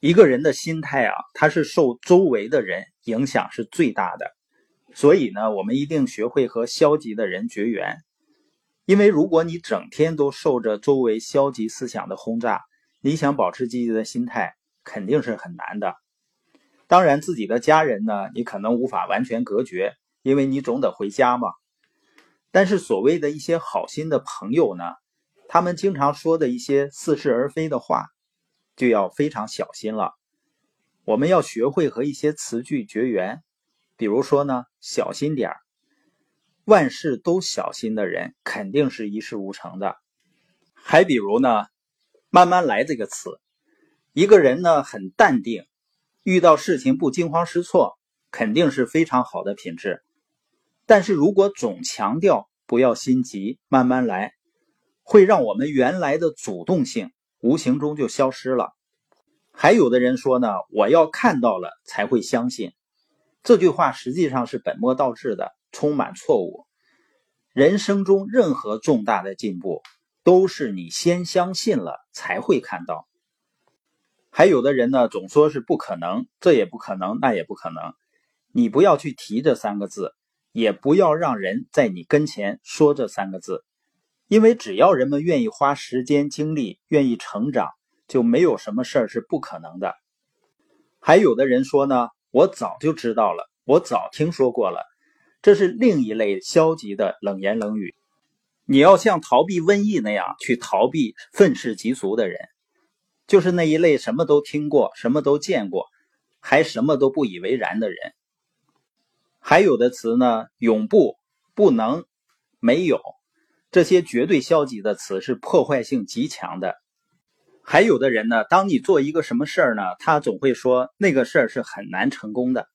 一个人的心态啊，他是受周围的人影响是最大的。所以呢，我们一定学会和消极的人绝缘。因为如果你整天都受着周围消极思想的轰炸，你想保持积极的心态，肯定是很难的。当然，自己的家人呢，你可能无法完全隔绝，因为你总得回家嘛。但是，所谓的一些好心的朋友呢，他们经常说的一些似是而非的话，就要非常小心了。我们要学会和一些词句绝缘，比如说呢，小心点儿。万事都小心的人，肯定是一事无成的。还比如呢，慢慢来这个词，一个人呢很淡定，遇到事情不惊慌失措，肯定是非常好的品质。但是如果总强调不要心急，慢慢来，会让我们原来的主动性无形中就消失了。还有的人说呢，我要看到了才会相信，这句话实际上是本末倒置的，充满错误。人生中任何重大的进步，都是你先相信了才会看到。还有的人呢，总说是不可能，这也不可能，那也不可能，你不要去提这三个字。也不要让人在你跟前说这三个字，因为只要人们愿意花时间精力，愿意成长，就没有什么事儿是不可能的。还有的人说呢，我早就知道了，我早听说过了，这是另一类消极的冷言冷语。你要像逃避瘟疫那样去逃避愤世嫉俗的人，就是那一类什么都听过、什么都见过，还什么都不以为然的人。还有的词呢，永不、不能、没有，这些绝对消极的词是破坏性极强的。还有的人呢，当你做一个什么事儿呢，他总会说那个事儿是很难成功的。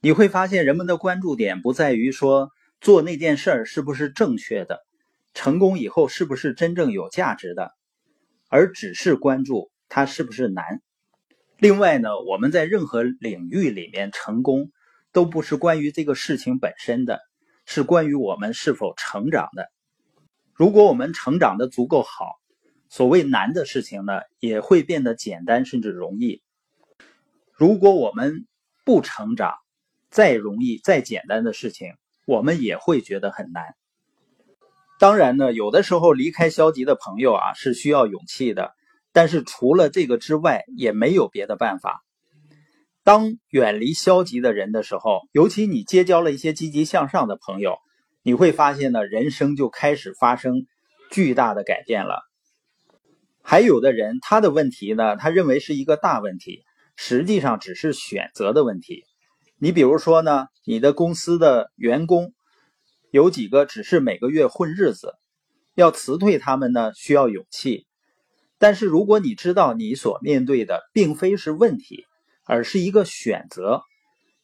你会发现，人们的关注点不在于说做那件事儿是不是正确的，成功以后是不是真正有价值的，而只是关注它是不是难。另外呢，我们在任何领域里面成功。都不是关于这个事情本身的，是关于我们是否成长的。如果我们成长的足够好，所谓难的事情呢，也会变得简单甚至容易。如果我们不成长，再容易再简单的事情，我们也会觉得很难。当然呢，有的时候离开消极的朋友啊，是需要勇气的。但是除了这个之外，也没有别的办法。当远离消极的人的时候，尤其你结交了一些积极向上的朋友，你会发现呢，人生就开始发生巨大的改变了。还有的人，他的问题呢，他认为是一个大问题，实际上只是选择的问题。你比如说呢，你的公司的员工有几个只是每个月混日子，要辞退他们呢，需要勇气。但是如果你知道你所面对的并非是问题，而是一个选择，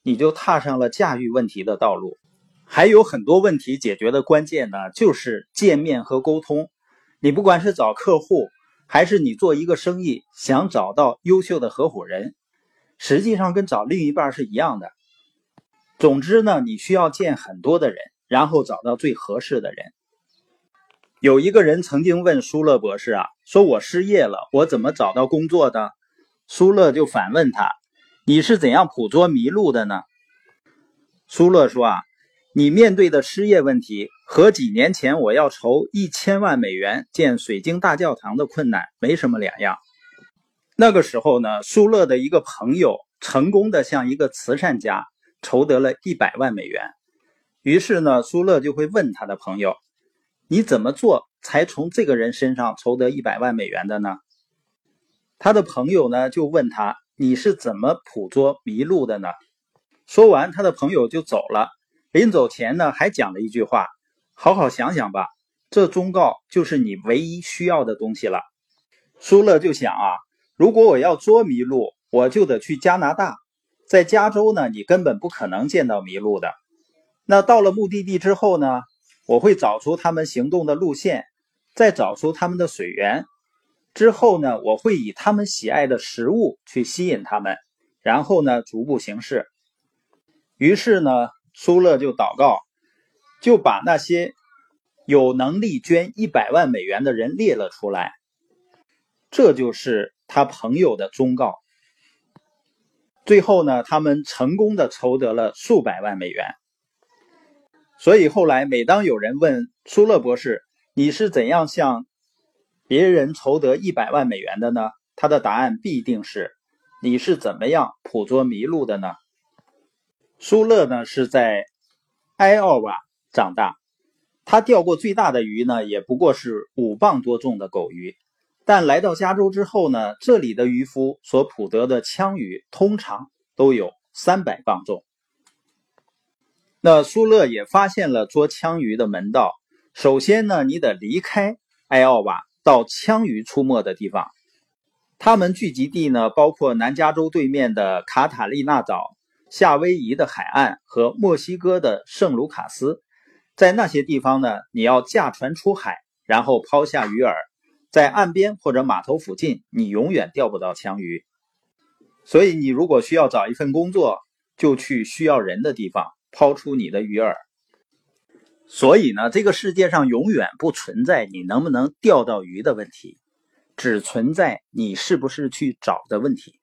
你就踏上了驾驭问题的道路。还有很多问题解决的关键呢，就是见面和沟通。你不管是找客户，还是你做一个生意，想找到优秀的合伙人，实际上跟找另一半是一样的。总之呢，你需要见很多的人，然后找到最合适的人。有一个人曾经问舒勒博士啊，说我失业了，我怎么找到工作的？舒勒就反问他。你是怎样捕捉迷路的呢？舒勒说：“啊，你面对的失业问题和几年前我要筹一千万美元建水晶大教堂的困难没什么两样。那个时候呢，苏勒的一个朋友成功的向一个慈善家筹得了一百万美元。于是呢，苏勒就会问他的朋友：‘你怎么做才从这个人身上筹得一百万美元的呢？’他的朋友呢就问他。”你是怎么捕捉麋鹿的呢？说完，他的朋友就走了。临走前呢，还讲了一句话：“好好想想吧，这忠告就是你唯一需要的东西了。”舒勒就想啊，如果我要捉麋鹿，我就得去加拿大。在加州呢，你根本不可能见到麋鹿的。那到了目的地之后呢，我会找出他们行动的路线，再找出他们的水源。之后呢，我会以他们喜爱的食物去吸引他们，然后呢，逐步行事。于是呢，苏勒就祷告，就把那些有能力捐一百万美元的人列了出来。这就是他朋友的忠告。最后呢，他们成功的筹得了数百万美元。所以后来，每当有人问舒勒博士：“你是怎样向别人筹得一百万美元的呢？”他的答案必定是：“你是怎么样捕捉麋鹿的呢？”舒勒呢是在埃奥瓦长大，他钓过最大的鱼呢，也不过是五磅多重的狗鱼。但来到加州之后呢，这里的渔夫所捕得的枪鱼通常都有三百磅重。那苏勒也发现了捉枪鱼的门道。首先呢，你得离开埃奥瓦，到枪鱼出没的地方。他们聚集地呢，包括南加州对面的卡塔利纳岛、夏威夷的海岸和墨西哥的圣卢卡斯。在那些地方呢，你要驾船出海，然后抛下鱼饵。在岸边或者码头附近，你永远钓不到枪鱼。所以，你如果需要找一份工作，就去需要人的地方抛出你的鱼饵。所以呢，这个世界上永远不存在你能不能钓到鱼的问题，只存在你是不是去找的问题。